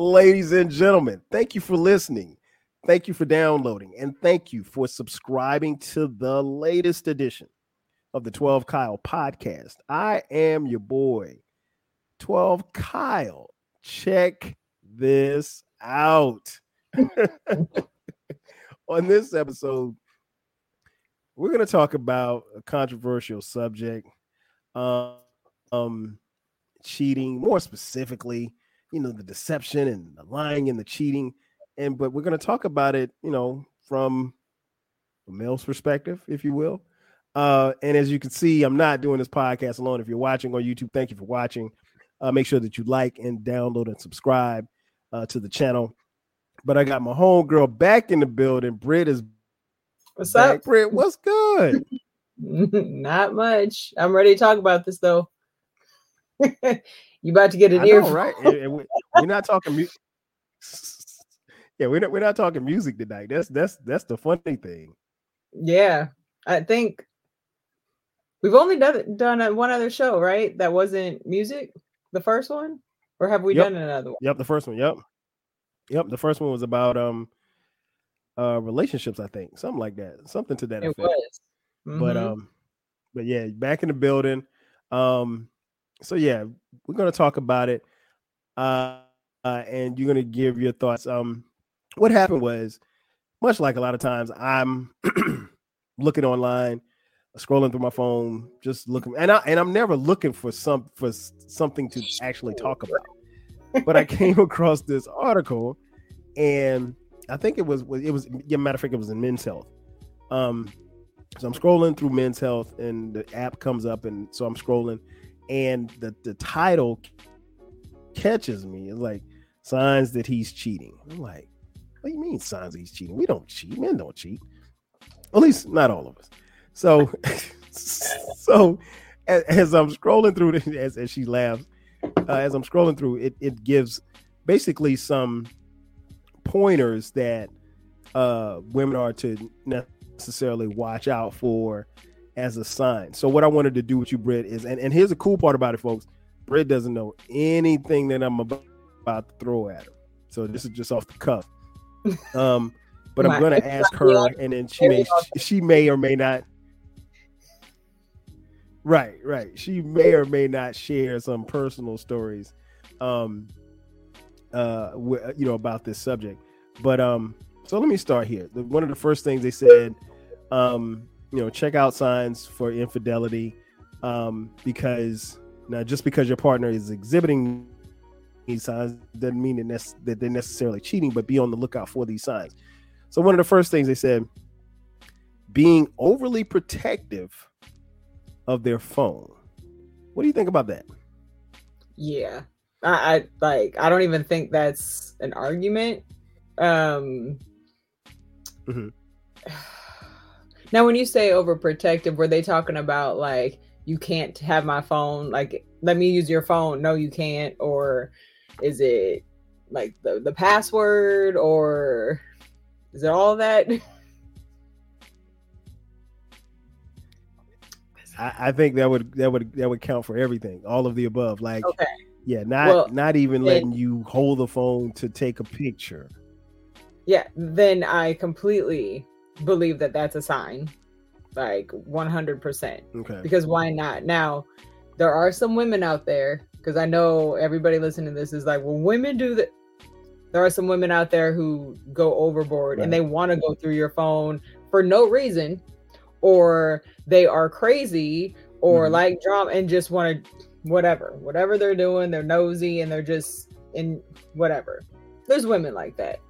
Ladies and gentlemen, thank you for listening. Thank you for downloading. And thank you for subscribing to the latest edition of the 12 Kyle podcast. I am your boy, 12 Kyle. Check this out. On this episode, we're going to talk about a controversial subject um, um, cheating, more specifically, you know, the deception and the lying and the cheating. And but we're going to talk about it, you know, from a male's perspective, if you will. Uh, and as you can see, I'm not doing this podcast alone. If you're watching on YouTube, thank you for watching. Uh, make sure that you like and download and subscribe uh, to the channel. But I got my homegirl back in the building. Britt is What's back. up? Britt, what's good? Not much. I'm ready to talk about this though. you about to get an ear, right? And- and we, are not talking music. Yeah, we're not we're not talking music tonight. That's that's that's the funny thing. Yeah, I think we've only done done one other show, right? That wasn't music, the first one, or have we Yep. done another one? Yep, the first one. Yep, yep. The first one was about um uh relationships, I think, something like that, something to that It effect. was. But um, but yeah, back in the building. Um, so yeah, we're gonna talk about it. Uh, uh and you're gonna give your thoughts. Um, what happened was, much like a lot of times, I'm looking online, scrolling through my phone, just looking, and I and I'm never looking for some for something to actually talk about. But I came across this article, and I think it was it was yeah, matter of fact, it was in Men's Health. Um, so I'm scrolling through Men's Health, and the app comes up, and so I'm scrolling, and the the title catches me. It's like signs that he's cheating. I'm like, what do you mean signs he's cheating? We don't cheat. Men don't cheat. At least not all of us. So, so as, as I'm scrolling through, the, as, as she laughs, uh, as I'm scrolling through, it it gives basically some pointers that uh, women are to necessarily watch out for as a sign. So what I wanted to do with you, Britt, is and, and here's the cool part about it, folks. Britt doesn't know anything that I'm about, about to throw at her. So this is just off the cuff. Um, but I'm gonna ask her, and then she may she may or may not. Right, right. She may or may not share some personal stories, um, uh, w- you know, about this subject. But um, so let me start here. The, one of the first things they said, um, you know, check out signs for infidelity, um, because now just because your partner is exhibiting these signs doesn't mean that, that they're necessarily cheating, but be on the lookout for these signs. So one of the first things they said, being overly protective of their phone. What do you think about that? Yeah. I, I like I don't even think that's an argument. Um Mhm. Now when you say overprotective, were they talking about like you can't have my phone, like let me use your phone? No, you can't, or is it like the, the password or is it all that? I, I think that would that would that would count for everything, all of the above. Like, Okay. yeah, not Well, not even then- letting you hold the phone to take a picture. Yeah, then I completely believe that that's a sign. Like 100%. Okay. because why not? Now, there are some women out there because I know everybody listening to this is like, well, women do that. There are some women out there who go overboard and they want to go through your phone for no reason, or they are crazy or Mhm. like drama and just want to whatever, whatever they're doing, they're nosy and they're just in whatever. There's women like that,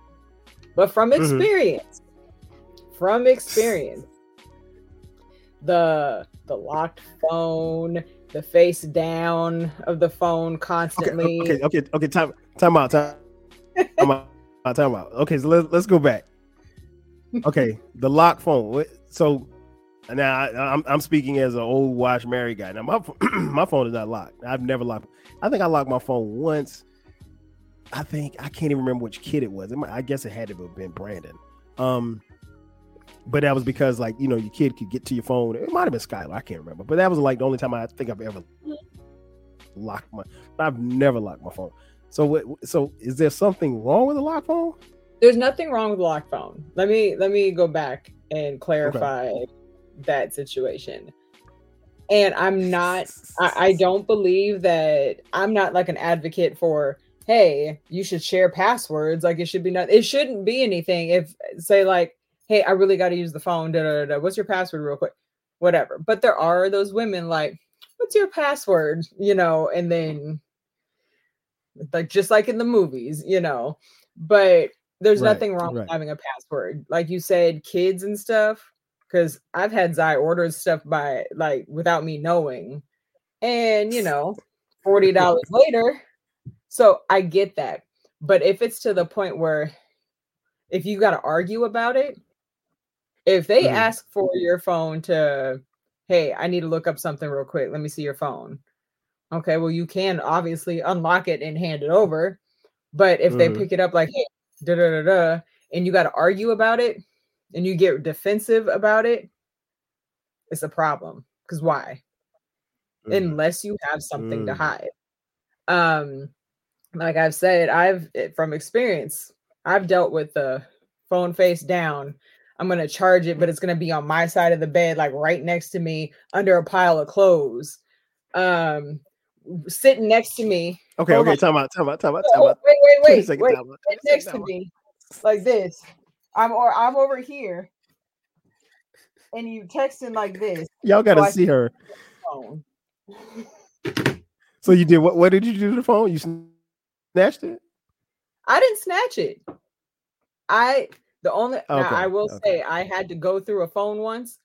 but from Mhm. experience, from experience, the the locked phone, the face down of the phone Okay, constantly. okay, okay, okay. Time, time out, time, time out, time out. Okay, so let's let's go back. Okay, the lock phone. So now I, I'm I'm speaking as an old watch married guy. Now my my phone is not locked. I've never locked. I think I locked my phone once. I think I can't even remember which kid it was. It might, I guess it had to have been Brandon. Um, but that was because like you know your kid could get to your phone. It might have been Skylar. I can't remember. But that was like the only time I think I've ever locked my. I've never locked my phone. So what? So is there something wrong with the lock phone? There's nothing wrong with the lock phone. Let me let me go back and clarify okay. that situation. And I'm not. I, I don't believe that. I'm not like an advocate for. Hey, you should share passwords. Like it should be not. It shouldn't be anything. If say like, hey, I really got to use the phone. Da, da, da, What's your password, real quick? Whatever. But there are those women like, what's your password? You know, and then like just like in the movies, you know. But there's right, nothing wrong right. with having a password. Like you said, kids and stuff. Because I've had Zai order stuff by like without me knowing. And you know, $40 later. So I get that. But if it's to the point where if you got to argue about it, if they mm-hmm. ask for your phone to, hey, I need to look up something real quick. Let me see your phone. Okay, well, you can obviously unlock it and hand it over. But if mm-hmm. they pick it up like, hey, da da da da, and you got to argue about it and you get defensive about it, it's a problem. Because why? Mm-hmm. Unless you have something to mm. hide. Um, like I've said, I've from experience, I've dealt with the phone face down. I'm gonna charge it, but it's gonna be on my side of the bed, like right next to me, under a pile of clothes. Um, sitting next to me. Okay, okay, time out, time out, time out, time out. Wait, wait, wait, wait. Sit next to me, like this. I'm or I'm over here, and you texting like this. Y'all gotta so see her. so you did what? What did you do to the phone? You snatched it. I didn't snatch it. I the only okay. now I will okay. say I had to go through a phone once,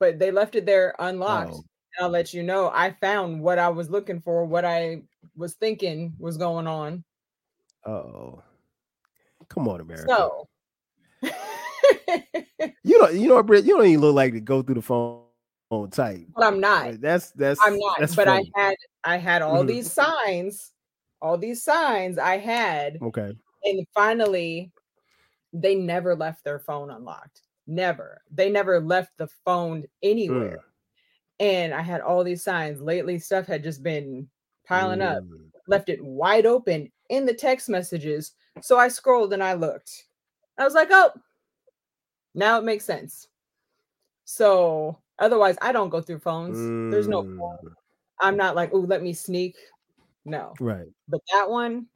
but they left it there unlocked. Oh. I'll let you know. I found what I was looking for, what I was thinking was going on. Oh, come on, America. So you don't, you know, Britt, you don't even look like to go through the phone on tight. But I'm not. That's that's I'm not. That's but funny. I had I had all mm-hmm. these signs, all these signs I had. Okay. And finally, they never left their phone unlocked. Never. They never left the phone anywhere. Mm and I had all these signs. Lately, stuff had just been piling mm. up, left it wide open in the text messages. So I scrolled and I looked. I was like, oh, now it makes sense. So otherwise, I don't go through phones. Mm. There's no phone. Mm. I'm not like, oh, let me sneak. No. Right. But that one,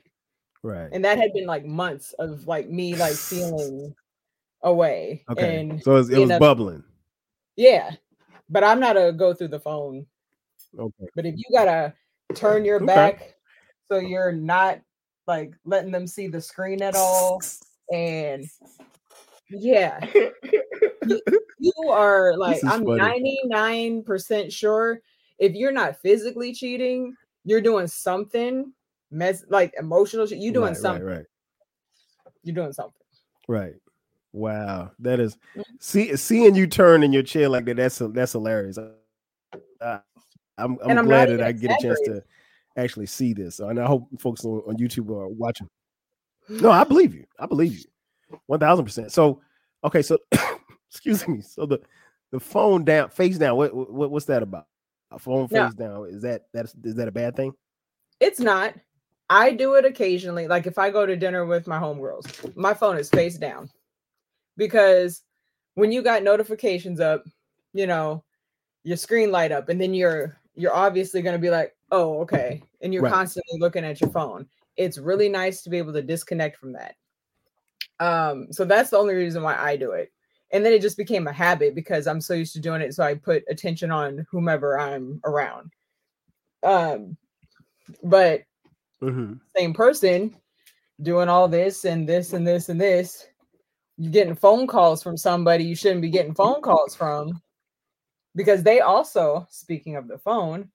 right. And that had been like months of like me like feeling away. Okay. And so it was, it was bubbling. Yeah but I'm not a go through the phone. Okay. But if you gotta turn your okay. back so you're not like letting them see the screen at all, and yeah, you, you, are like I'm 99% sure if you're not physically cheating, you're doing something mess like emotional. shit. You doing right, something. Right, right. You're doing something. Right. Wow, that is mm-hmm. see seeing you turn in your chair like that. That's that's hilarious. Uh, I'm, I'm, I'm glad that I get a chance to actually see this, and I hope folks on, on YouTube are watching. No, I believe you. I believe you, one thousand percent. So, okay, so excuse me. So the the phone down, face down. What, what what's that about? A phone face no. down. Is that that's is that a bad thing? It's not. I do it occasionally. Like if I go to dinner with my homegirls, my phone is face down because when you got notifications up, you know, your screen light up and then you're you're obviously going to be like, "Oh, okay." And you're right. constantly looking at your phone. It's really nice to be able to disconnect from that. Um so that's the only reason why I do it. And then it just became a habit because I'm so used to doing it so I put attention on whomever I'm around. Um but mm-hmm. same person doing all this and this and this and this you're getting phone calls from somebody you shouldn't be getting phone calls from because they also speaking of the phone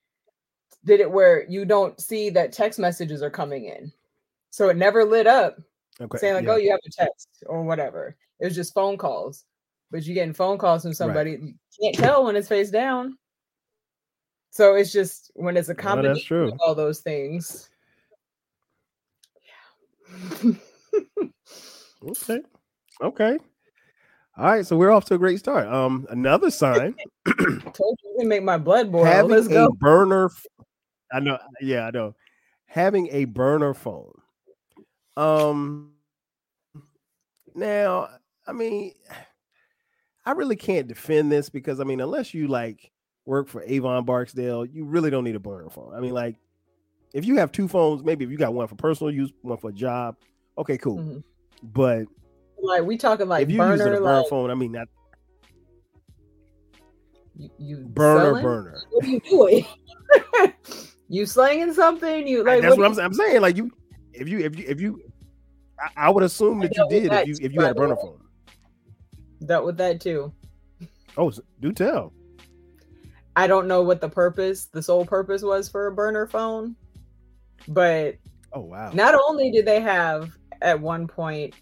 did it where you don't see that text messages are coming in so it never lit up okay, saying like yeah. oh you have a text or whatever it was just phone calls but you're getting phone calls from somebody right. you can't tell when it's face down so it's just when it's a combination of all those things okay Okay. All right, so we're off to a great start. Um, another sign. Told you to make my blood boil. Having Let's a go. burner. I know. Yeah, I know. Having a burner phone. Um, now, I mean, I really can't defend this because I mean, unless you like work for Avon Barksdale, you really don't need a burner phone. I mean, like, if you have two phones, maybe if you got one for personal use, one for a job, okay, cool. Mm-hmm. But like we talking like if you burner, use a burner like, phone, I mean that you, you burner selling? burner. What are you doing? you slanging something? You like that's what, what I'm, I'm saying. Like you, if you if you if you, I, I would assume that you did if you if you had a burner phone. That with that too. Oh, do tell. I don't know what the purpose, the sole purpose was for a burner phone, but oh wow! Not only did they have at one point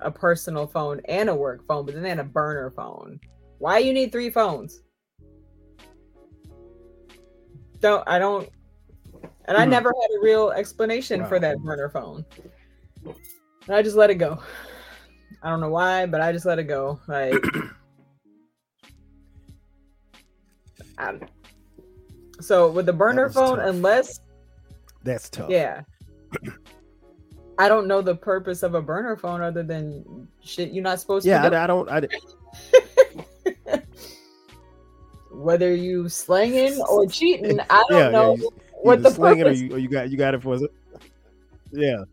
a personal phone and a work phone, but then they had a burner phone. Why you need three phones? Don't I don't and I hmm. never had a real explanation wow. for that burner phone. And I just let it go. I don't know why, but I just let it go. Like so with the burner phone, tough. unless that's tough. Yeah. I don't know the purpose of a burner phone other than shit you're not supposed yeah, to. Yeah, I, I don't. I, Whether you slanging or cheating, I don't yeah, know yeah, what the slinging purpose. Or you, or you got you got it for. Yeah.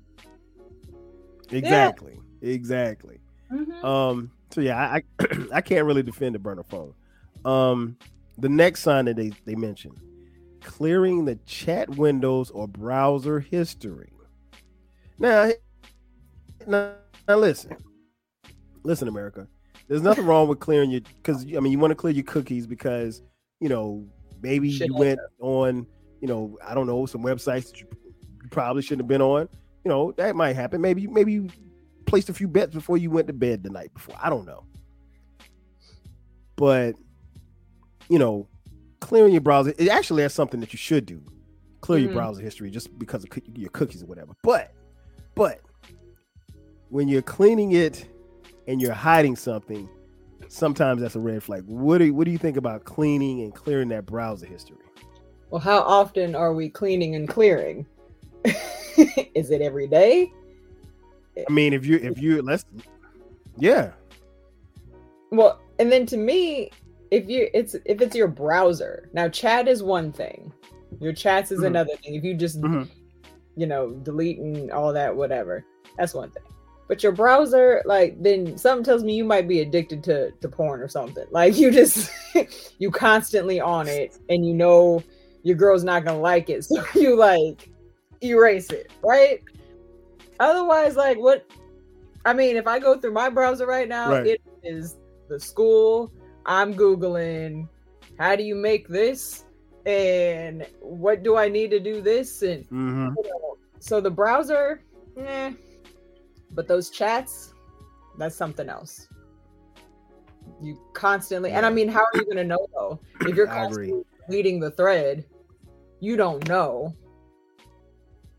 Exactly. Exactly. Mm-hmm. Um. So yeah, I I can't really defend the burner phone. Um. The next sign that they they mentioned, clearing the chat windows or browser history. Now, now, now listen, listen, America. There's nothing wrong with clearing your because I mean you want to clear your cookies because you know maybe Shit you went on you know I don't know some websites that you probably shouldn't have been on. You know that might happen. Maybe maybe you placed a few bets before you went to bed the night before. I don't know, but you know clearing your browser it actually that's something that you should do. Clear mm-hmm. your browser history just because of your cookies or whatever. But but when you're cleaning it and you're hiding something, sometimes that's a red flag. What do you, what do you think about cleaning and clearing that browser history? Well, how often are we cleaning and clearing? Is it every day? I mean, if you if you let's yeah. Well, and then to me, if you it's if it's your browser. Now chat is one thing. Your chats is mm-hmm. another thing. If you just mm-hmm you know, deleting all that, whatever. That's one thing. But your browser, like, then something tells me you might be addicted to to porn or something. Like you just you constantly on it, and you know your girl's not gonna like it, so you like erase it, right? Otherwise, like, what? I mean, if I go through my browser right now, right. it is the school. I'm googling how do you make this and what do I need to do this and mm-hmm. you know, so the browser, eh, but those chats, that's something else. You constantly, yeah. and I mean, how are you going to know though if you're constantly reading the thread? You don't know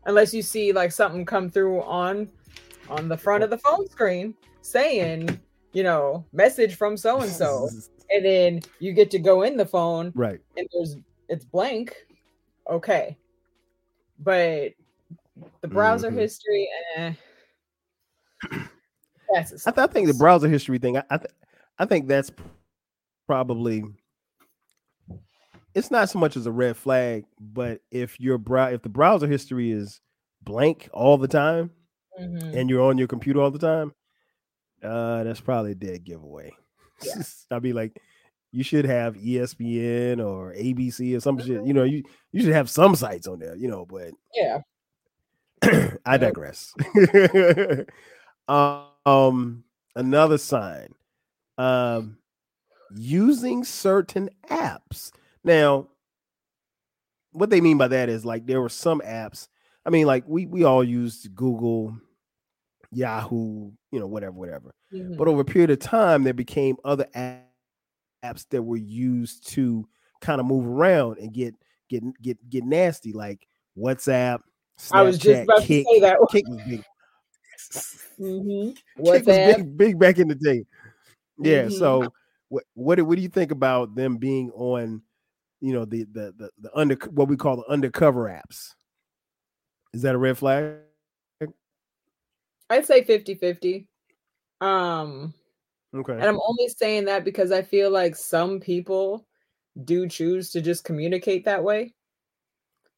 unless you see like something come through on on the front of the phone screen saying, you know, message from so and so, and then you get to go in the phone, right? And there's it's blank, okay. But the browser mm-hmm. history, eh, that's I, th- I, think the browser history thing. I I, th- I think that's probably it's not so much as a red flag, but if your brow if the browser history is blank all the time mm-hmm. and you're on your computer all the time, uh, that's probably a dead giveaway. Yeah. I'd be like, you should have ESPN or ABC or some shit. You know, you you should have some sites on there. You know, but yeah, I digress. um, another sign, um, using certain apps. Now, what they mean by that is like there were some apps. I mean, like we we all used Google, Yahoo, you know, whatever, whatever. Mm-hmm. But over a period of time, there became other apps that were used to kind of move around and get get get get nasty, like WhatsApp. Snapchat, I was just about Kik, to say that. Kik was big. mm-hmm. Kik was big, big back in the day. Yeah. Mm-hmm. So, what what what do you think about them being on, you know, the the the, the under what we call the undercover apps? Is that a red flag? I'd say 50-50. Um Okay. and I'm only saying that because I feel like some people do choose to just communicate that way.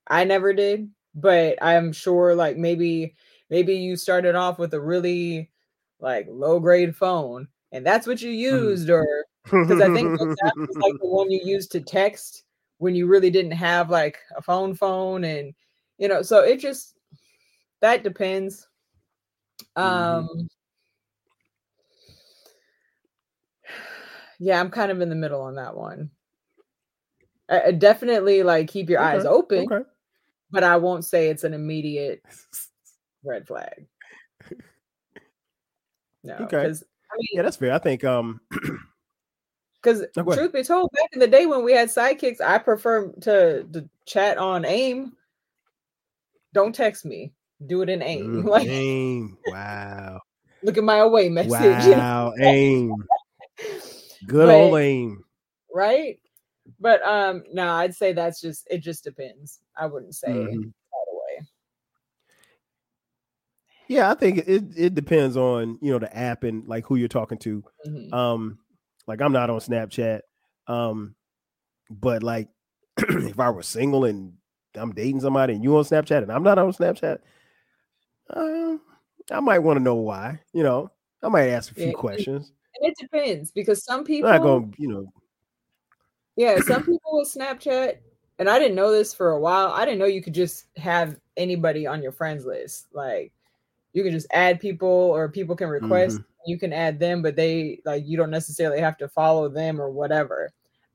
I never did, but I'm sure like maybe maybe you started off with a really like low grade phone and that's what you used or because I think WhatsApp is like the one you used to text when you really didn't have like a phone phone and you know so it just that depends um yeah i'm kind of in the middle on that one I, I definitely like keep your eyes open okay. but i won't say it's an immediate red flag no Okay. because i mean Yeah, that's fair. I think um Because ahead. truth be told, back in the day when we had sidekicks, I prefer to, to chat on AIM. Don't text me. Do it in AIM. mm, Like AIM. Wow. look at my away message. Wow. AIM. Good But- old AIM. right? But um no, I'd say that's just it just depends. I wouldn't say Mhm. right away. Yeah, I think it it depends on you know the app and like who you're talking to. Mhm. Um, like I'm not on Snapchat. Um, but like if I were single and I'm dating somebody and you on Snapchat and I'm not on Snapchat, um, I might want to know why. You know, I might ask a few Yeah, questions. And it depends because some people I'm not gonna, you know, Yeah, some people with Snapchat, and I didn't know this for a while. I didn't know you could just have anybody on your friends list. Like you can just add people or people can request, you can add them, but they like you don't necessarily have to follow them or whatever.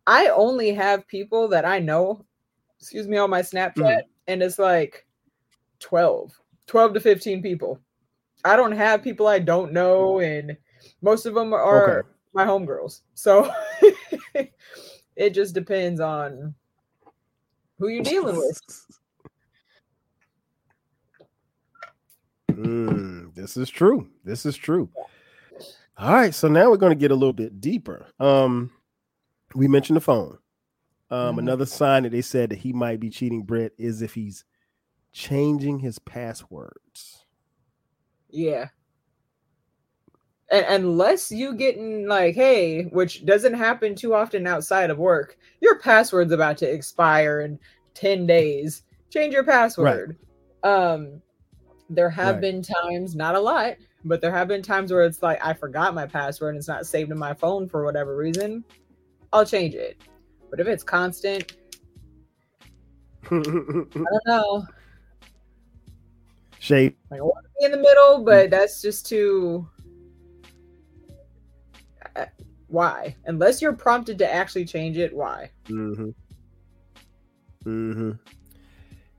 I only have people that I know, excuse me, on my Snapchat, and it's like 12, 12 to 15 people. I don't have people I don't know, and most of them are Okay. my homegirls. So it just depends on who you're dealing with. Mm, this is true. This is true. All right, so now we're going to get a little bit deeper. Um, we mentioned the phone. Um, Mhm. another sign that they said that he might be cheating Britt is if he's changing his passwords. Yeah. And unless you getting like, hey, which doesn't happen too often outside of work, your password's about to expire in 10 days. Change your password. Um there have Right. been times, not a lot, but there have been times where it's like I forgot my password and it's not saved in my phone for whatever reason. I'll change it. But if it's constant, I don't know. Shape. Like I want to be in the middle, but that's just too. Uh, Why? Unless you're prompted to actually change it, why? Mm-hmm. Mm-hmm.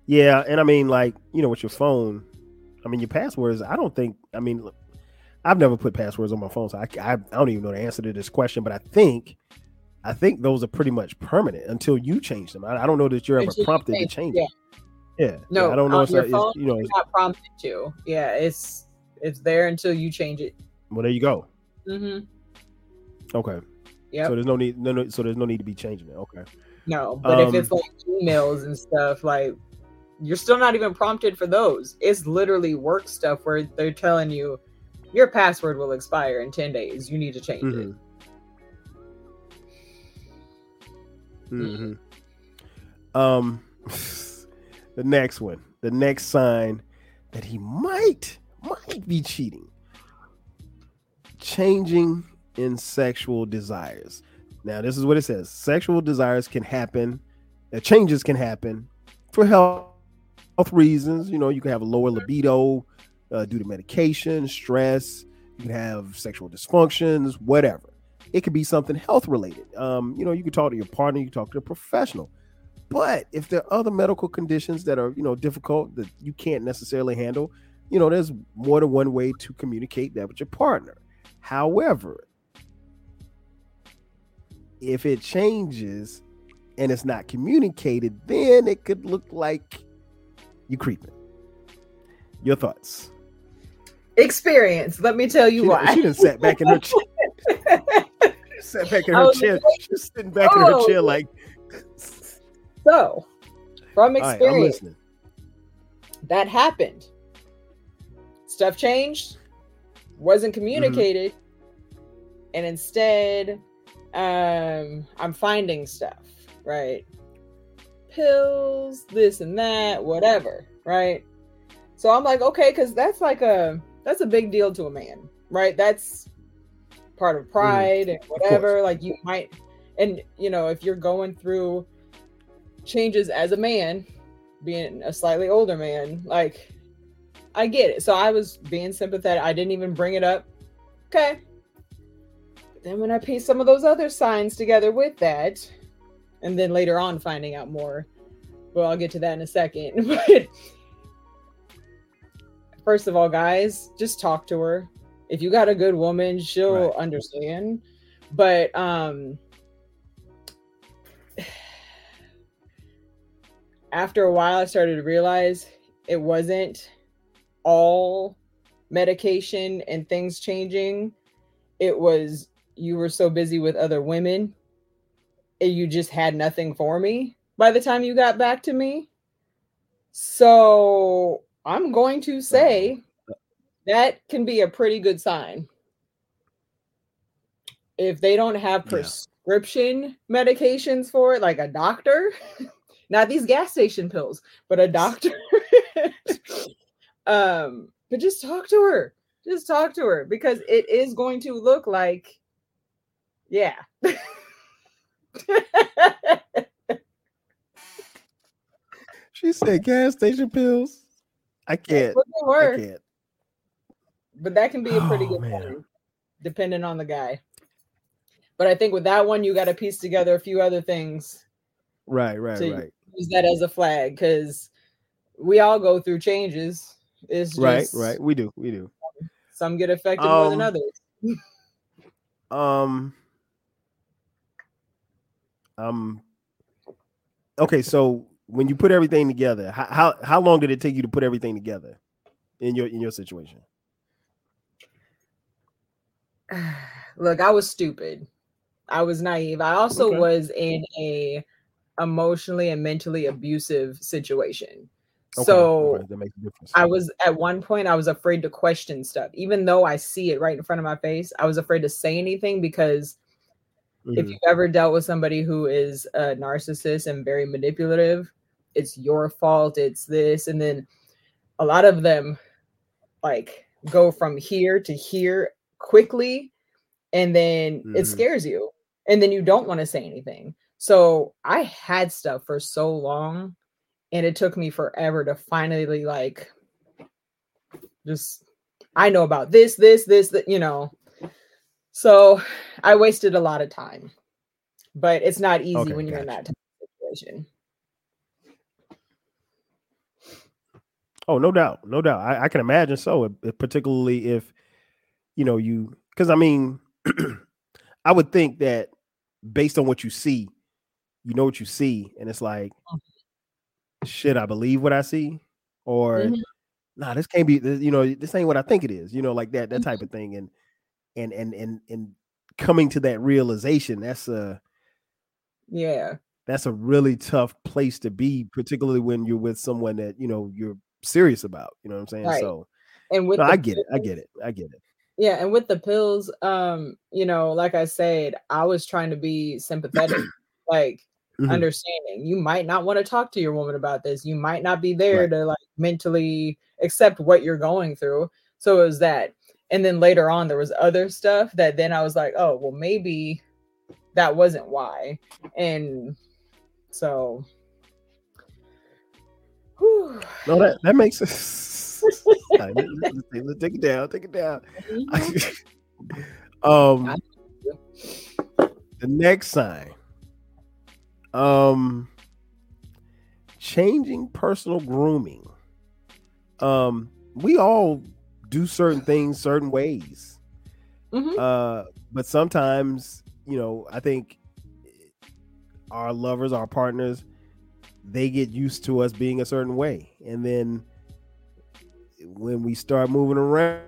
Yeah, and I mean, like, you know, with your phone, I mean, your passwords, I don't think, I mean, look, I've never put passwords on my phone, so I, I, I don't even know the answer to this question, but I think, I think those are pretty much permanent until you change them. I, I don't know that you're ever prompted to change- change yeah. it. Yeah. No, yeah, I don't know. If your it's, phone, you know, You're not prompted to. Yeah, it's it's there until you change it. well, there you go. Mm-hmm. Okay. Yeah. So there's no need, no, no, so there's no need to be changing it. Okay. no, but if um, it's like emails and stuff, like you're still not even prompted for those. It's literally work stuff where they're telling you your password will expire in 10 days. You need to change it. Mhm. Mhm. Um, the next one, the next sign that he might might be cheating, changing in sexual desires. Now, this is what it says: sexual desires can happen, uh, changes can happen for health reasons. You know, you can have a lower libido uh, due to medication, stress. You can have sexual dysfunctions, whatever it could be something health related. Um, you know, you can talk to your partner, you can talk to a professional. But if there are other medical conditions that are, you know, difficult that you can't necessarily handle, you know, there's more than one way to communicate that with your partner. However, if it changes and it's not communicated, then it could look like you're creeping. Your thoughts? Experience. Let me tell you she, why. She just sat back in her chair. sat back in her oh, chair. like, She's sitting back in her oh. chair like. So, from right, experience, listening. that happened. Stuff changed. wasn't communicated mm-hmm. and instead um i'm finding stuff right pills this and that whatever right so i'm like okay because that's like a that's a big deal to a man right that's part of mm-hmm. pride mm, and whatever like you might and you know if you're going through changes as a man being a slightly older man like i get it. So i was being sympathetic. I didn't even bring it up. Okay. But then when i piece some of those other signs together with that and then later on finding out more well i'll get to that in a second but first of all guys just talk to her. If you got a good woman she'll right. understand. But um after a while, I started to realize it wasn't all medication and things changing. It was you were so busy with other women, and you just had nothing for me by the time you got back to me. So I'm going to say that can be a pretty good sign. If they don't have prescription yeah. medications for it, like a doctor, not these gas station pills, but a doctor. um, but just talk to her. Just talk to her because it is going to look like, yeah. she said gas station pills. I can't. I can't. But that can be a pretty oh, good one, depending on the guy. But I think with that one, you got to piece together a few other things. Right, right, right use that as a flag because we all go through changes. It's just, right, right. We do, we do. Some get affected um, more than um, others. um. Um. Okay, so when you put everything together, how, how how long did it take you to put everything together in your in your situation? Look, I was stupid. I was naive. I also okay. was in a emotionally and mentally abusive situation. Okay. So okay. I was at one point I was afraid to question stuff, even though I see it right in front of my face. I was afraid to say anything because mm-hmm. if you've ever dealt with somebody who is a narcissist and very manipulative, it's your fault. It's this, and then a lot of them like go from here to here quickly, and then mm-hmm. it scares you, and then you don't want to say anything. So I had stuff for so long and it took me forever to finally like just I know about this, this, this, that, you know. So I wasted a lot of time. But it's not easy okay, when you're gotcha. in that situation. Oh, no doubt, no doubt. I, I can imagine so, particularly if you know you, because I mean, I would think that based on what you see, you know what you see, and it's like, mm-hmm. shit, I believe what I see, or mm-hmm. nah, this can't be. You know, this ain't what I think it is. You know, like that, that mm-hmm. type of thing, and and and and and coming to that realization, that's a yeah, that's a really tough place to be, particularly when you're with someone that you know you're serious about. You know what I'm saying? Right. So, and with no, I get it, I get it, I get it. Yeah, and with the pills, um, you know, like I said, I was trying to be sympathetic. like mm-hmm. understanding. You might not want to talk to your woman about this. You might not be there right. to like mentally accept what you're going through. So it was that. And then later on, there was other stuff that then I was like, oh, well, maybe that wasn't why. And so. Whew. No, that, that makes sense. right, let's, let's, take it down. Take it down. Mm-hmm. um, the next sign um, changing personal grooming. Um, we all do certain things certain ways. Mm-hmm. Uh, but sometimes, you know, I think our lovers, our partners, they get used to us being a certain way. And then when we start moving around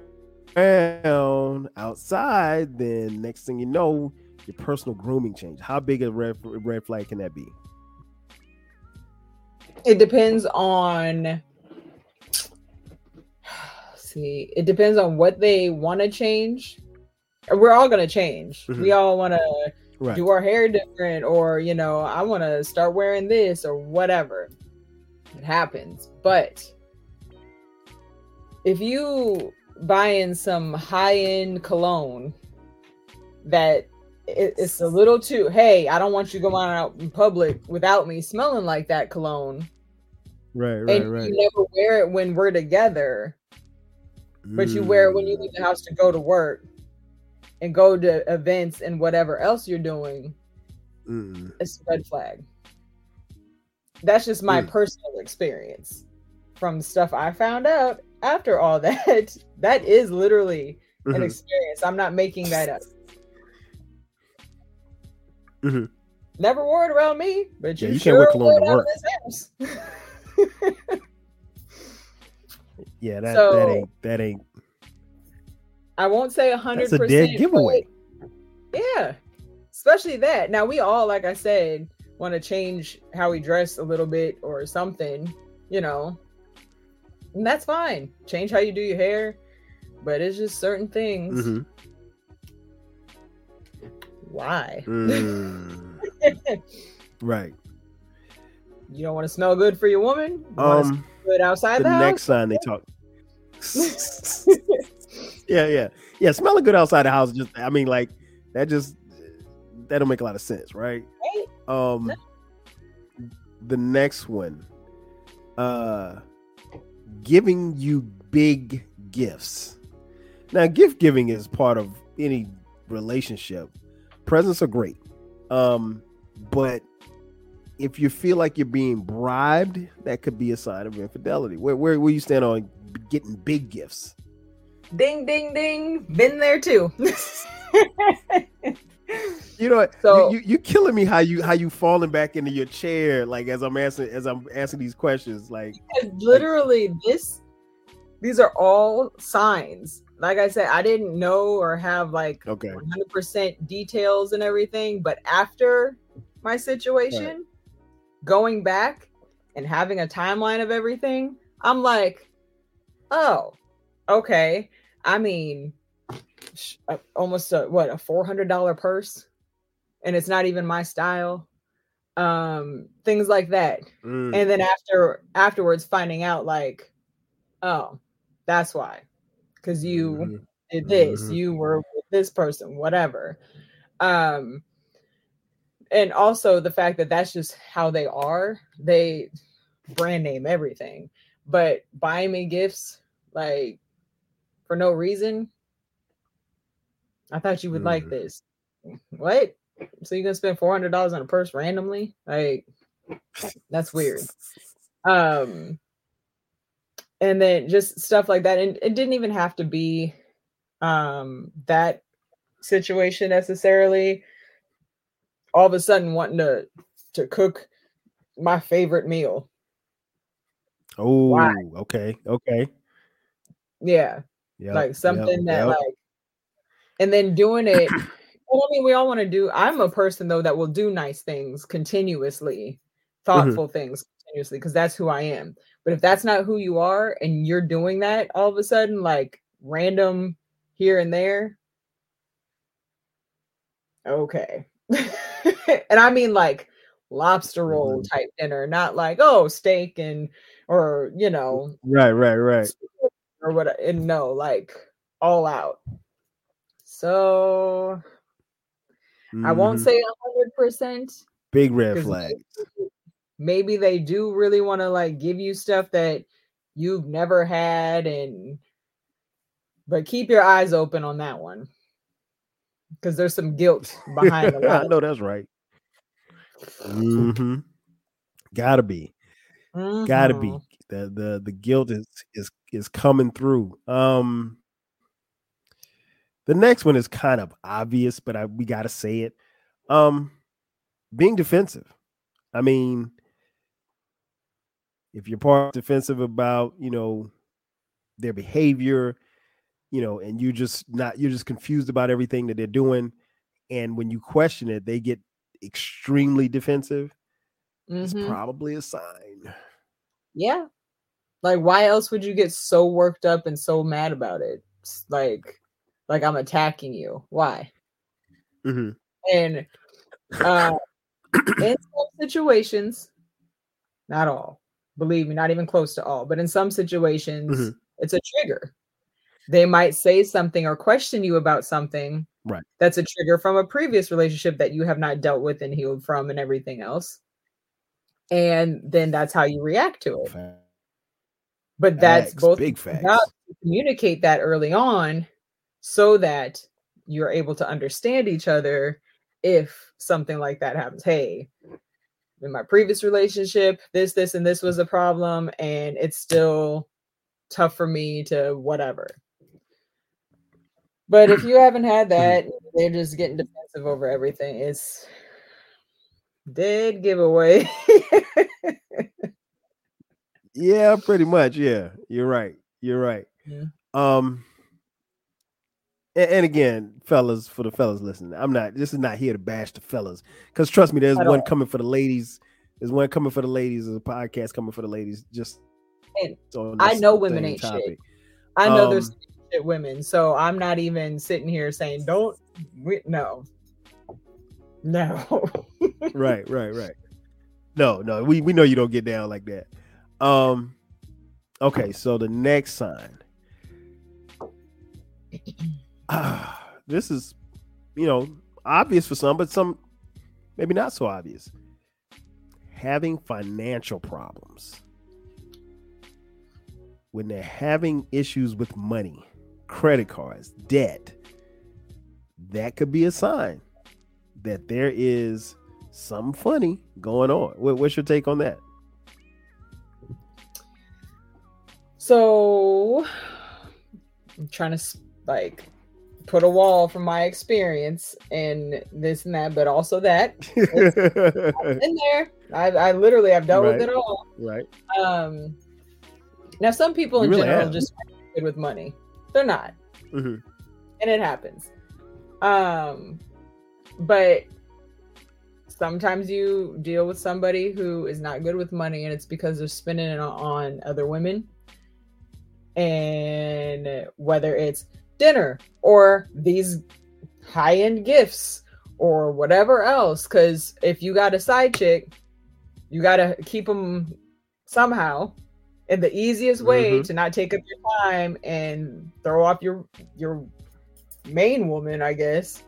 outside, then next thing you know, your personal grooming change. How big a red red flag can that be? It depends on. see, it depends on what they want to change. We're all gonna change. Mhm. We all want to Right. do our hair different, or you know, I want to start wearing this or whatever. It happens, but if you buy in some high end cologne that it, it's a little too, hey, I don't want you going out in public without me smelling like that cologne, Right. Right. and Right. you never wear it when we're together, but you wear it when you leave the house to go to work and go to events and whatever else you're doing. Mm. It's a red flag. That's just my Mm. personal experience from stuff I found out after all that. That is literally an Mhm. experience. I'm not making that up. Mhm. Never wore it around me, but Yeah, you, you can't sure wear cologne to work. Yeah. That. So- that ain't. That ain't. I won't say a hundred That's a percent dead giveaway. Yeah, especially that. Now we all, like I said, want to change how we dress a little bit or something, you know, and that's fine. Change how you do your hair, but it's just certain things. Mhm. Why? Mm. right. you don't want to smell good for your woman. You Um. good outside The the, next time they talk. yeah. Yeah. Yeah. Smelling good outside the house. Just. I mean, like that. Just. That don't make a lot of sense, right? Right? Um. The next one. Uh. Giving you big gifts. Now, gift giving is part of any relationship. Presents are great. Um, but if you feel like you're being bribed, that could be a sign of infidelity. Where where, where you stand on getting big gifts? Ding, ding, ding. Been there too. You know, what? So- you, you you killing me how you how you falling back into your chair like as I'm asking as I'm asking these questions like literally this these are all signs like i said i didn't know or have like okay. 100% details and everything but after my situation going back and having a timeline of everything i'm like oh okay. I mean sh- uh, almost a what a $400 purse? And it's not even my style. Um things like that. Mm, and then after afterwards finding out like oh that's why because you mhm, did this Mhm. you were with this person whatever. Um and also the fact that that's just how they are they brand name everything but buying me gifts like for no reason? I thought you would like Mhm. this. What? So you're gonna spend $400 on a purse randomly? Like that's weird. Um and then just stuff like that and it didn't even have to be um that situation necessarily. All of a sudden wanting to to cook my favorite meal. Oh, okay, okay. yeah Yeah. like something that like and then doing it well, i mean we all want to do i'm a person though that will do nice things continuously thoughtful things continuously because that's who i am but if that's not who you are and you're doing that all of a sudden like random here and there okay and i mean like lobster roll Mhm. type dinner not like oh steak and or you know right, right, right. or what and no like all out so i won't Mhm. say hundred percent big red flag. Maybe they do really want to like give you stuff that you've never had and but keep your eyes open on that one because there's some guilt behind a lot I know that's right. mm-hmm. Gotta be. Gotta be. The the the guilt is is is coming through. Um the next one is kind of obvious, but I we gotta say it. Um being defensive. I mean, if you're part defensive about, you know, their behavior, you know, and you just not you're just confused about everything that they're doing. And when you question it, they get extremely defensive. It's Mhm. probably a sign. yeah Like, why else would you get so worked up and so mad about it? It's like, like I'm attacking you. Why? Mm-hmm. And uh, in some situations, not all, believe me, not even close to all, but in some situations, Mhm. it's a trigger. They might say something or question you about something. Right. That's a trigger from a previous relationship that you have not dealt with and healed from and everything else. And then that's how you react to it. But that's Facts, both big facts. communicate that early on so that you're able to understand each other if something like that happens. Hey, in my previous relationship, this, this, and this was a problem, and it's still tough for me to whatever. But if you haven't had that, they're just getting defensive over everything. It's dead giveaway. Yeah, pretty much. Yeah, you're right. You're right. Yeah. Um, and, and again, fellas, for the fellas listening, I'm not. This is not here to bash the fellas, because trust me, there's one coming for the ladies. There's one coming for the ladies. There's a podcast coming for the ladies. Just I know women ain't shit. I know there's shit women, so I'm not even sitting here saying don't. We, no, no. right, right, right. No, no, we we know you don't get down like that. Um, okay, so the next sign. Ah, this is, you know, obvious for some, but some maybe not so obvious. Having financial problems. When they're having issues with money, credit cards, debt, that could be a sign that there is something funny going on. What's your take on that? So I'm trying to like put a wall from my experience and this and that, but also that in there. I, I literally I've dealt with it all. right. Um, now some people You in really general have. just good with money. They're not. Mhm. and it happens. Um, but sometimes you deal with somebody who is not good with money, and it's because they're spending it on other women, and whether it's dinner or these high end gifts or whatever else. Because if you got a side chick, you got to keep them somehow. And the easiest way Mhm. to not take up your time and throw off your your main woman, I guess,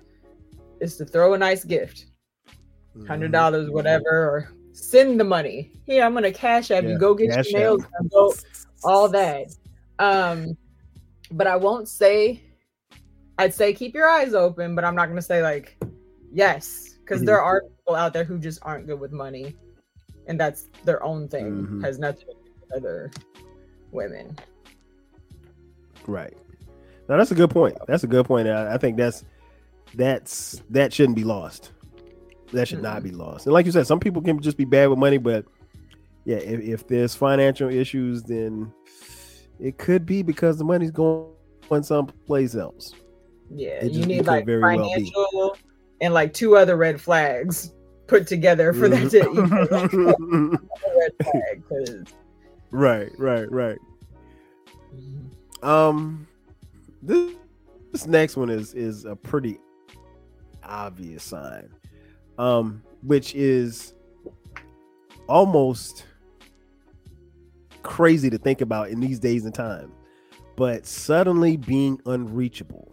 is to throw a nice gift, hundred Mhm. dollars, whatever, or send the money. Here, I'm gonna cash app Yeah, you. Go get your nails. Go all that. Um, but I won't say. I'd say keep your eyes open, but I'm not gonna say like yes, because Mhm. there are people out there who just aren't good with money, and that's their own thing. Mhm. Has nothing to do with other women. Right. Now that's a good point. That's a good point. I, I think that's that's that shouldn't be lost. That should not be lost. And like you said, some people can just be bad with money, but yeah, if, if there's financial issues, then it could be because the money's going someplace else. Yeah, It you need like very well financial and like two other red flags put together for that to equal Mhm. a red flag. 'cause- right, right, right. Um, this this next one is is a pretty obvious sign, um, which is almost crazy to think about in these days and time, but suddenly being unreachable.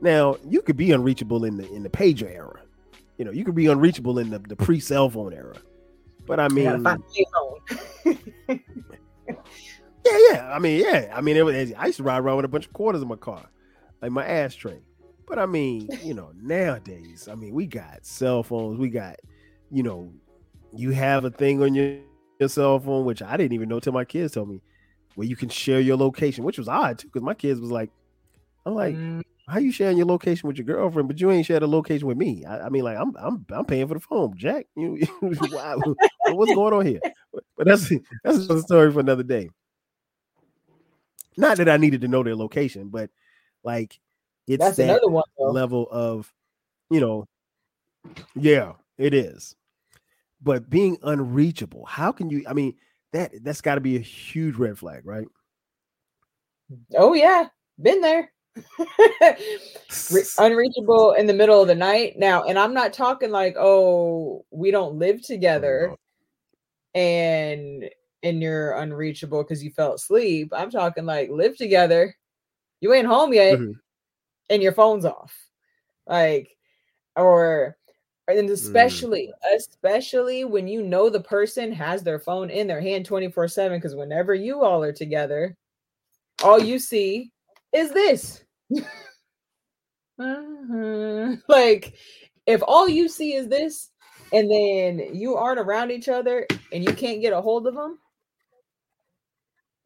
Now you could be unreachable in the in the pager era, you know, you could be unreachable in the, the pre cell phone era, but I mean, find a phone. Yeah, yeah. I mean, yeah. I mean, it was, I used to ride around with a bunch of quarters in my car, like my ashtray. But I mean, you know, nowadays, I mean, we got cell phones. We got, you know, you have a thing on your, your cell phone, which I didn't even know till my kids told me, where you can share your location, which was odd too, because my kids was like, I'm like, Mm, how you sharing your location with your girlfriend, but you ain't share the location with me? I, I mean, like, I'm I'm I'm paying for the phone, Jack. You, wow, what's going on here? But that's that's another story for another day. Not that I needed to know their location, but like it's That's that another one. Though. level of, you know, yeah, it is. But being unreachable, how can you? I mean, that that's got to be a huge red flag, right? Oh yeah, been there. Unreachable in the middle of the night now, and I'm not talking like, oh, we don't live together, and and you're unreachable because you fell asleep. I'm talking like live together, you ain't home yet, Mhm. and your phone's off, like, or and especially especially when you know the person has their phone in their hand 24 7 because whenever you all are together all you see is this Mhm. like if all you see is this and then you aren't around each other and you can't get a hold of them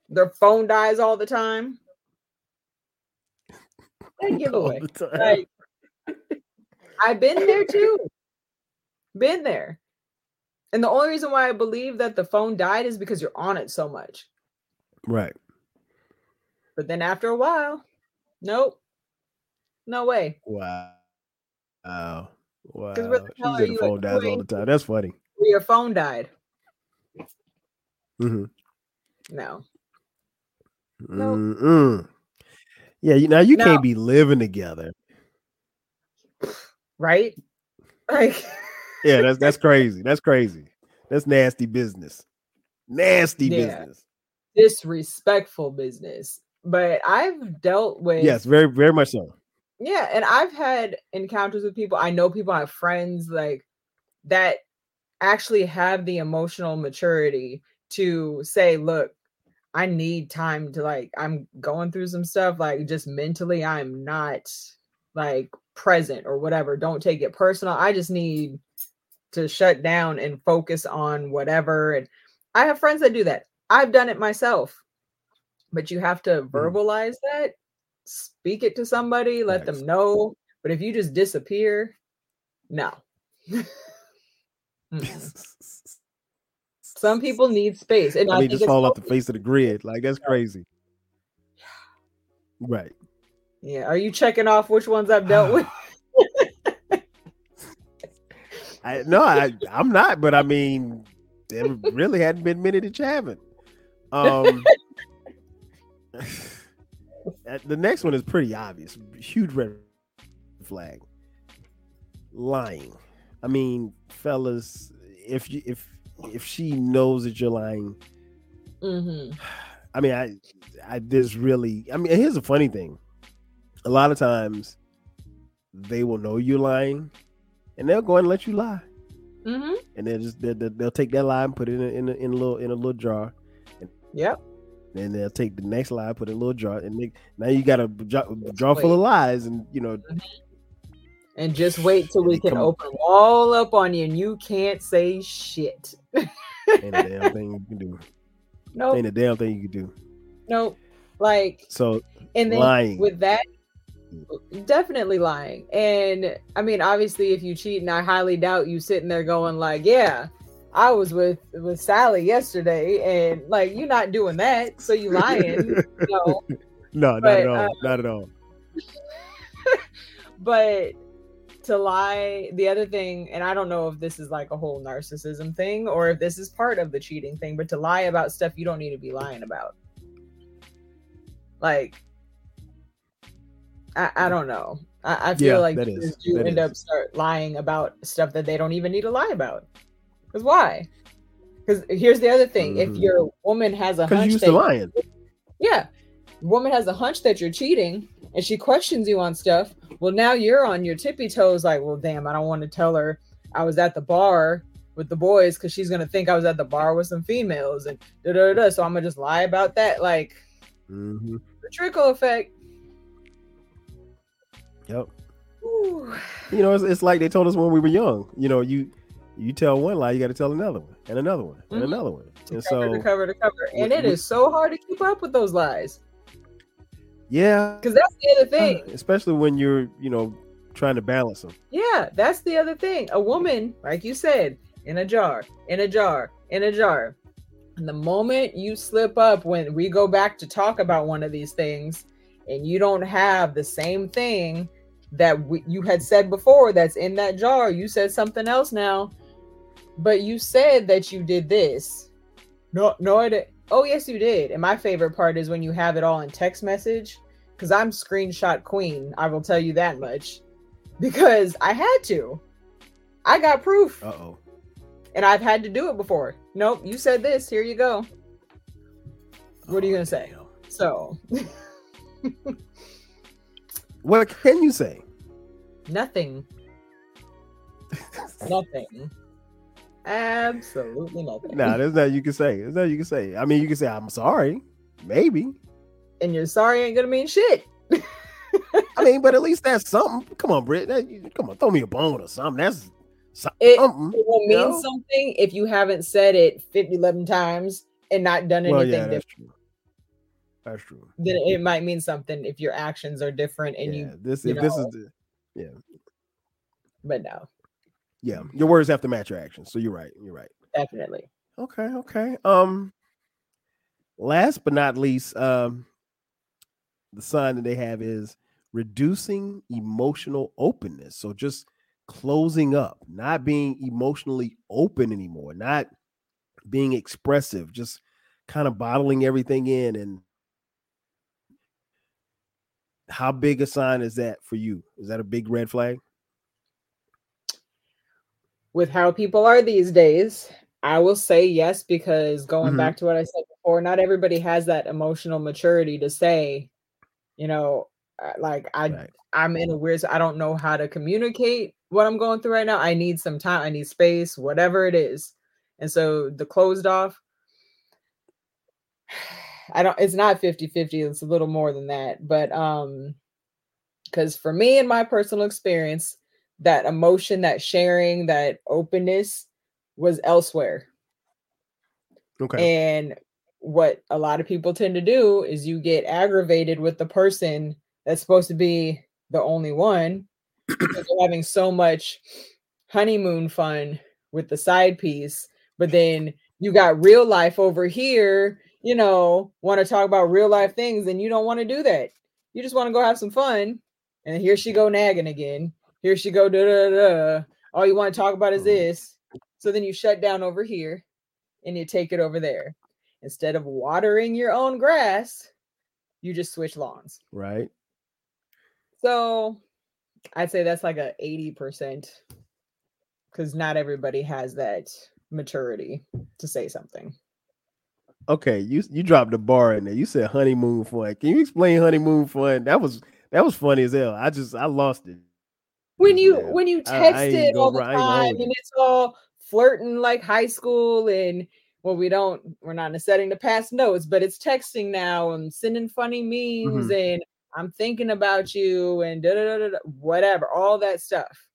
their phone dies all the time that giveaway like I've been there too. Been there. And the only reason why I believe that the phone died is because you're on it so much. right. But then after a while, nope. No way. Wow. Wow. Wow. 'Cause where the hell are you phone dies all the time. That's funny. Your phone died. Mm-hmm. No. Nope. Yeah, you, now you Now- can't be living together. Right? Like Yeah, that's that's crazy. That's crazy. That's nasty business. Nasty Yeah. business. disrespectful business. But I've dealt with Yes, very very much so. Yeah, and I've had encounters with people. I know people I have friends like that actually have the emotional maturity to say, look, I need time to like I'm going through some stuff like just mentally I'm not like present or whatever. Don't take it personal. I just need to shut down and focus on whatever and I have friends that do that. I've done it myself. But you have to hmm. verbalize that speak it to somebody, let them know. But if you just disappear, no. Mm-mm. Some people need space, and I, I mean, just fall off the face of the grid. Like that's crazy. Right. Yeah, are you checking off which ones I've dealt with? I no, I I'm not, but I mean, there really hadn't been many that you haven't. Um, uh, the next one is pretty obvious. Huge red flag. Lying. I mean, fellas, if you if if she knows that you're lying, hmm I mean, I I this really. I mean, here's a funny thing. A lot of times, they will know you're lying, and they'll go and let you lie. hmm and they'll just they'll, they'll- take that lie and put it in a, in a, in a little in a little jar. And, Yep. Then they'll take the next lie, put it in a little jar, and they, now you got a jar, jar full of lies, and you know And just wait till we can open them all up on you, and you can't say shit. ain't a damn thing you can do. Nope. Ain't a damn thing you can do. Nope. Like, So and then lying, with that definitely lying. And i mean obviously if you cheat and i highly doubt you sitting there going like yeah i was with with sally yesterday and like you're not doing that so you lying. No no, not but, at all, uh, not at all. but to lie the other thing and i don't know if this is like a whole narcissism thing or if this is part of the cheating thing but to lie about stuff you don't need to be lying about. Like i, I don't know i, I feel Yeah, like is- do that end is. up start lying about stuff that they don't even need to lie about because why because here's the other thing if Mhm. your woman has a Because hunch you used that to lying. yeah. Woman has a hunch that you're cheating and she questions you on stuff. Well, now you're on your tippy toes, like, well, damn, I don't want to tell her I was at the bar with the boys because she's gonna think I was at the bar with some females and da da da. So I'm gonna just lie about that. Like hmm the trickle effect. Yep. Ooh. You know, it's, it's like they told us when we were young. You know, you you tell one lie, you got to tell another one, and another one, and Mhm. another one. And cover so, to cover to cover. And we- it is so hard to keep up with those lies. yeah, Because that's the other thing. especially when you're, you know, trying to balance them. Yeah, that's the other thing. A woman, like you said, in a jar, in a jar, in a jar. And the moment you slip up when we go back to talk about one of these things and you don't have the same thing that we, you had said before that's in that jar, you said something else now, but you said that you did this. No, no, I didn't. Oh, yes, you did. And my favorite part is when you have it all in text message, because I'm screenshot queen. I will tell you that much, because I had to. I got proof. Uh oh. And I've had to do it before. Nope, you said this. Here you go. What are you gonna say? Oh, So, What can you say? nothing. nothing. Absolutely nothing. nah, there's nothing you can say. There's nothing you can say. I mean, you can say I'm sorry, maybe. And you're sorry ain't gonna mean shit. I mean, but at least that's something. Come on, Britt. That, you- come on, throw me a bone or something. That's something. It, it will mean know? something if you haven't said it 50, 11 times and not done anything Well, yeah, different. That's true. Then it might mean something if your actions are different and yeah, you, this you if this is the, yeah. but no, yeah, your words have to match your actions. So you're right. You're right. definitely. Okay, okay. Um last but not least, um the sign that they have is reducing emotional openness. So just closing up, not being emotionally open anymore, not being expressive, just kind of bottling everything in and how big a sign is that for you? Is that a big red flag? With how people are these days, I will say yes because going Mhm. back to what I said before, not everybody has that emotional maturity to say, you know, uh, like I Right. I'm in a weird I don't know how to communicate what I'm going through right now. I need some time, I need space, whatever it is. And so the closed off I don't it's not 50-50, it's a little more than that. But um cuz for me in my personal experience, that emotion, that sharing, that openness was elsewhere. Okay. And what a lot of people tend to do is you get aggravated with the person that's supposed to be the only one because having so much honeymoon fun with the side piece, but then you got real life over here, you know, want to talk about real life things and you don't want to do that. You just want to go have some fun. And here she go nagging again. Here she go da da da. All you want to talk about is Mhm. this. So then you shut down over here and you take it over there. Instead of watering your own grass, you just switch lawns. right. So I'd say that's like a 80% because not everybody has that maturity to say something. Okay, you you dropped the bar in there. You said honeymoon fun. Can you explain honeymoon fun? That was that was funny as hell. I just I lost it. When you Yeah, when you I- I text it all the lie, I ain't gonna time and it's all flirting like high school and well we don't we're not in a setting to pass notes but it's texting now and sending funny memes Mm-hmm. and I'm thinking about you and da da da da whatever all that stuff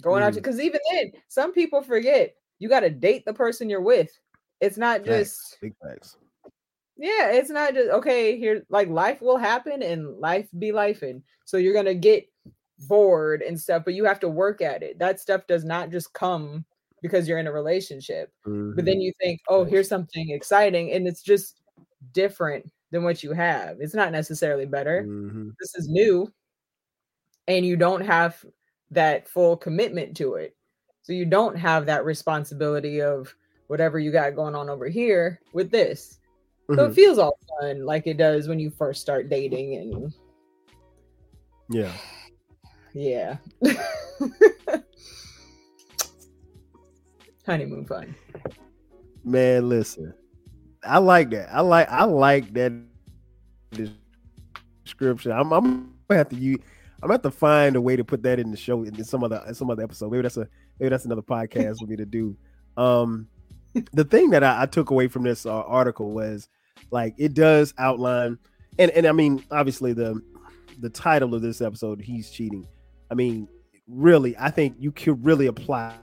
going out to because even then some people forget you got to date the person you're with it's not just Big facts. yeah it's not just okay here like life will happen and life be life and so you're gonna get bored and stuff but you have to work at it that stuff does not just come because you're in a relationship but Mhm. then you think oh here's something exciting and it's just different than what you have it's not necessarily better Mhm. this is new and you don't have that full commitment to it so you don't have that responsibility of whatever you got going on over here with this so Mhm. it feels all fun like it does when you first start dating and Yeah. yeah honeymoon fun Man, listen. I like that. I like I like that description. I'm, I'm gonna have to use I'm gonna have to find a way to put that in the show in some other in some other episode. Maybe that's a maybe that's another podcast for me to do. Um the thing that I, I took away from this uh, article was like it does outline and and I mean obviously the the title of this episode he's cheating. I mean really I think you could really apply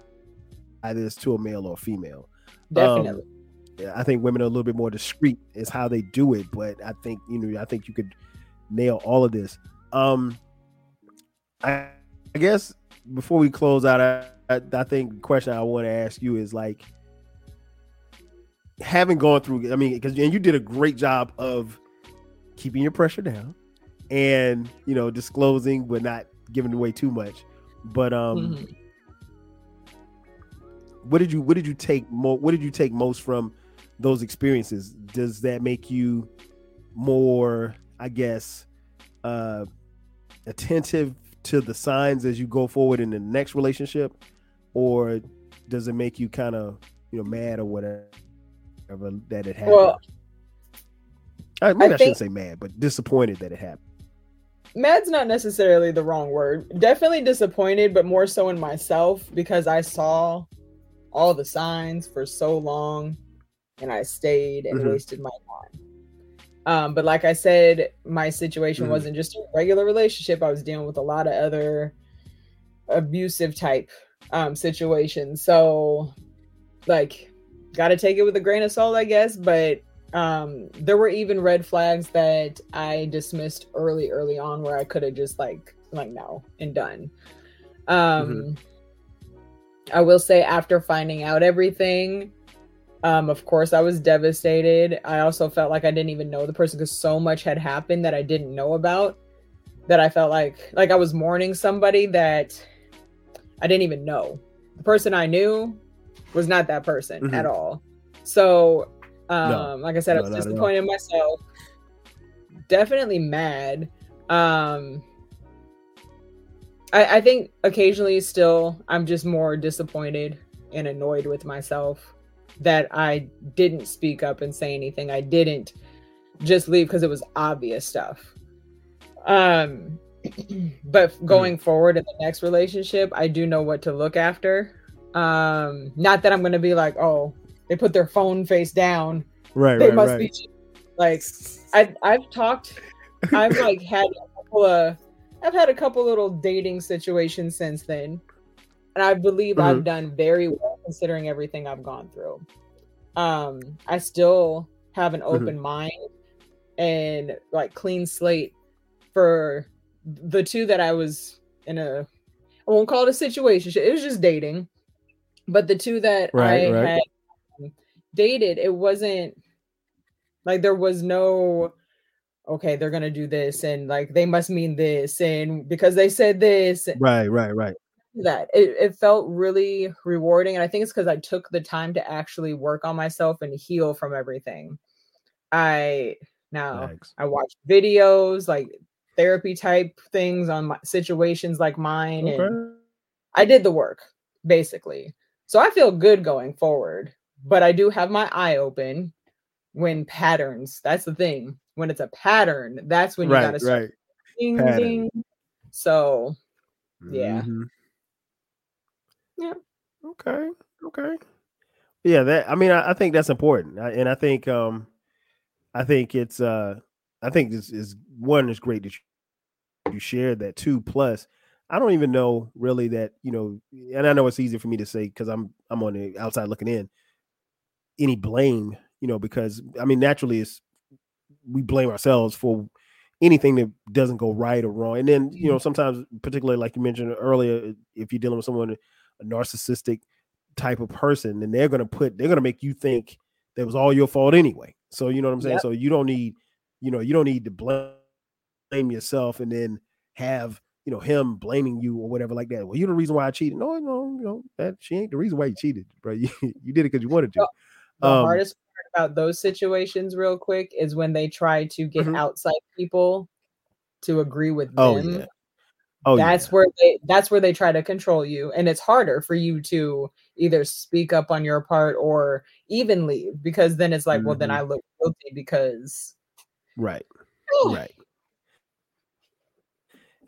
this to a male or a female. Um, definitely yeah, I think women are a little bit more discreet is how they do it, but I think you know I think you could nail all of this. Um, I, I guess before we close out, I, I, I think the question I want to ask you is like having gone through. I mean, because and you did a great job of keeping your pressure down and you know disclosing but not giving away too much. But um, Mhm. what did you what did you take more? what did you take most from those experiences, does that make you more, I guess, uh, attentive to the signs as you go forward in the next relationship, or does it make you kind of, you know, mad or whatever that it happened? Well, I, maybe I, I shouldn't say mad, but disappointed that it happened. Mad's not necessarily the wrong word. Definitely disappointed, but more so in myself because I saw all the signs for so long and I stayed and mm-hmm. wasted my time. Um, but like I said, my situation mm-hmm. wasn't just a regular relationship. I was dealing with a lot of other abusive type um, situations. So, like, got to take it with a grain of salt, I guess. But um, there were even red flags that I dismissed early, early on, where I could have just like, like no, and done. Um, mm-hmm. I will say, after finding out everything, um, of course, I was devastated. I also felt like I didn't even know the person because so much had happened that I didn't know about. That I felt like like I was mourning somebody that I didn't even know. The person I knew was not that person mm-hmm. at all. So, um, no. like I said, no, I was disappointed in myself. Definitely mad. Um, I, I think occasionally still I'm just more disappointed and annoyed with myself that I didn't speak up and say anything. I didn't just leave because it was obvious stuff. Um, but hmm. going mm. forward in the next relationship, I do know what to look after. Um, not that I'm going to be like, oh, they put their phone face down. Right. They right, must right. be like, I I've talked, I've like had a couple of, I've had a couple little dating situations since then and I believe mm-hmm. I've done very well considering everything I've gone through. Um, I still have an mm-hmm. open mm-hmm. mind and like clean slate for the two that I was in a I won't call it a situation. It was just dating. But the two that right, I right. had um, dated, it wasn't like there was no okay, they're gonna do this and like they must mean this and because they said this. Right, right, right that it, it felt really rewarding and i think it's because i took the time to actually work on myself and heal from everything i now Thanks. i watch videos like therapy type things on my situations like mine okay. and i did the work basically so i feel good going forward but i do have my eye open when patterns that's the thing when it's a pattern that's when you right, gotta start right. Ding, ding. so yeah mm-hmm. Yeah. Okay. Okay. Yeah. That. I mean, I, I think that's important, I, and I think, um, I think it's, uh, I think this is one is great that you, you shared that too. Plus, I don't even know really that you know, and I know it's easy for me to say because I'm I'm on the outside looking in. Any blame, you know, because I mean, naturally, it's we blame ourselves for anything that doesn't go right or wrong. And then, you know, mm-hmm. sometimes, particularly like you mentioned earlier, if you're dealing with someone a narcissistic type of person, and they're gonna put they're gonna make you think that was all your fault anyway. So you know what I'm saying. Yep. So you don't need, you know, you don't need to blame yourself and then have you know him blaming you or whatever like that. Well, you're the reason why I cheated. No, no, you know that she ain't the reason why you cheated, bro. You, you did it because you wanted to. The um, hardest part about those situations, real quick, is when they try to get mm-hmm. outside people to agree with oh, them. Yeah. Oh, that's yeah. where they that's where they try to control you and it's harder for you to either speak up on your part or even leave because then it's like mm-hmm. well then mm-hmm. I look guilty because right right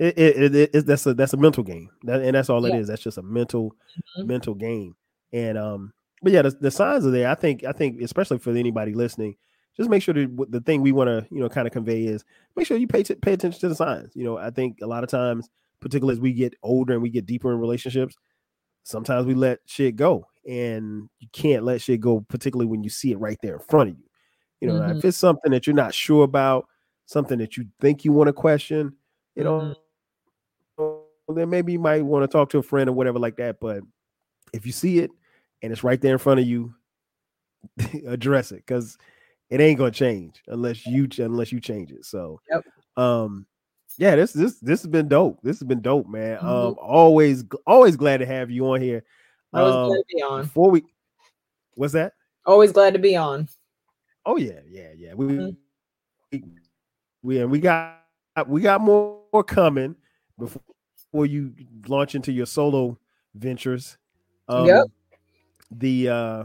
it, it, it, it, that's a that's a mental game that, and that's all it yeah. is. that's just a mental mm-hmm. mental game and um but yeah the, the signs are there I think I think especially for anybody listening just make sure that the thing we want to you know kind of convey is make sure you pay t- pay attention to the signs you know I think a lot of times particularly as we get older and we get deeper in relationships, sometimes we let shit go. And you can't let shit go, particularly when you see it right there in front of you. You know, mm-hmm. if it's something that you're not sure about, something that you think you want to question, you know, mm-hmm. Then maybe you might want to talk to a friend or whatever like that. But if you see it and it's right there in front of you, address it because it ain't gonna change unless you unless you change it. So, yep. um, yeah, this this this has been dope. This has been dope, man. Mm-hmm. Um, always always glad to have you on here. Always um, glad to be on. Before we, what's that? Always glad to be on. Oh yeah, yeah, yeah. We mm-hmm. we, we and we got we got more, more coming before you launch into your solo ventures. Um, yep. The uh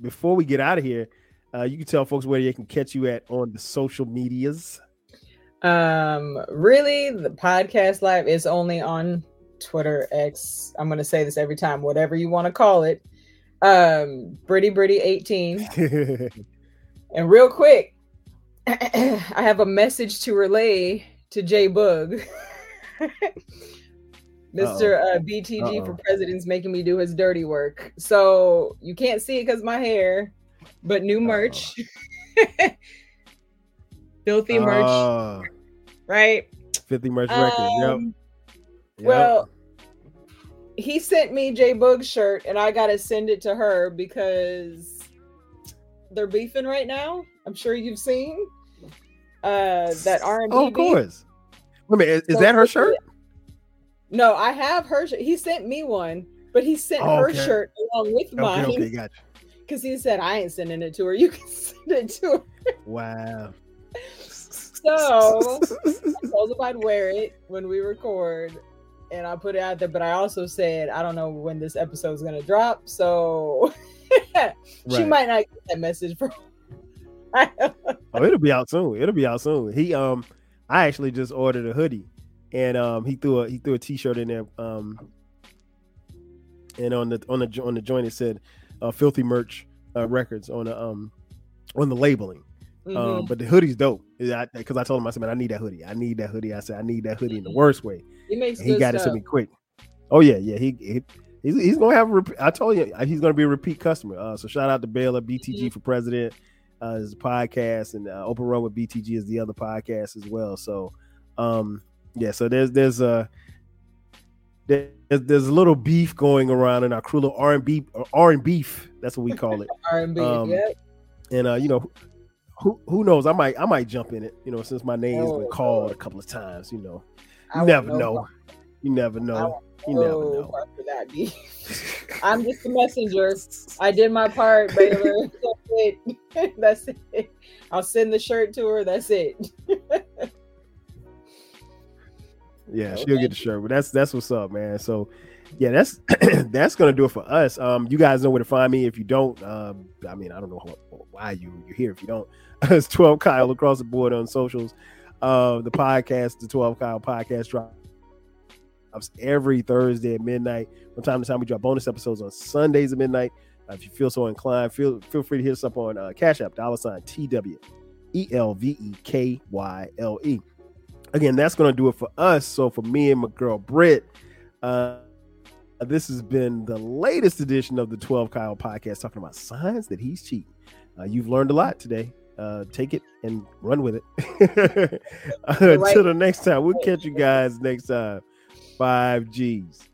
before we get out of here, uh, you can tell folks where they can catch you at on the social medias. Um, really, the podcast live is only on Twitter, X. I'm gonna say this every time, whatever you want to call it. Um, Britty Britty 18. and real quick, I have a message to relay to Jay Boog. Mr. Uh, BTG Uh-oh. for president's making me do his dirty work. So you can't see it because my hair, but new merch. Filthy merch. Uh, right? Filthy merch um, record. Yep. yep. Well, he sent me Jay Boog's shirt and I gotta send it to her because they're beefing right now. I'm sure you've seen uh that R and B. Oh, of course. Wait a minute, is, so that her shirt? No, I have her. Sh- he sent me one, but he sent oh, her okay. shirt along with mine. Okay, gotcha. Because he said I ain't sending it to her. You can send it to her. Wow. So I told him I'd wear it when we record, and I put it out there. But I also said I don't know when this episode is gonna drop, so she right. might not get that message from. oh, it'll be out soon. It'll be out soon. He um, I actually just ordered a hoodie and um, he threw a he threw a t-shirt in there. Um, and on the on the on the joint it said uh, "Filthy Merch uh, Records" on the um on the labeling. Um, mm-hmm. Um, but the hoodie's dope because I, I, told him I said, "Man, I need that hoodie. I need that hoodie." I said, "I need that hoodie in the worst way." He makes he got stuff. it to me quick. Oh yeah, yeah. He, he he's, he's gonna have. A rep- I told you he's gonna be a repeat customer. Uh, so shout out to Baylor BTG mm-hmm. for president. Uh, is a podcast and uh, Open Run with BTG is the other podcast as well. So, um, yeah, so there's there's a there's, there's a little beef going around in our crew, little R and B R and beef. That's what we call it. R and B, um, yeah. And uh, you know, who who knows? I might I might jump in it. You know, since my name has been oh, called a couple of times. You know, you never know. know. You never know. You never know. I'm just a messenger. I did my part, Baylor. That's it. That's it. I'll send the shirt to her. That's it. Yeah, she'll get the shirt. But that's that's what's up, man. So yeah, that's that's gonna do it for us. Um, you guys know where to find me. If you don't, um, I mean, I don't know why you you're here. If you don't, it's twelve Kyle across the board on socials. Uh, the podcast, the twelve Kyle podcast drops every Thursday at midnight. From time to time, we drop bonus episodes on Sundays at midnight. Uh, if you feel so inclined, feel feel free to hit us up on uh, Cash App, dollar sign T W E L V E K Y L E again, that's going to do it for us. So for me and my girl Britt, uh, this has been the latest edition of the 12 Kyle podcast talking about signs that he's cheating. Uh, you've learned a lot today. Uh, take it and run with it. Until the next time, we'll catch you guys next time. Five G's.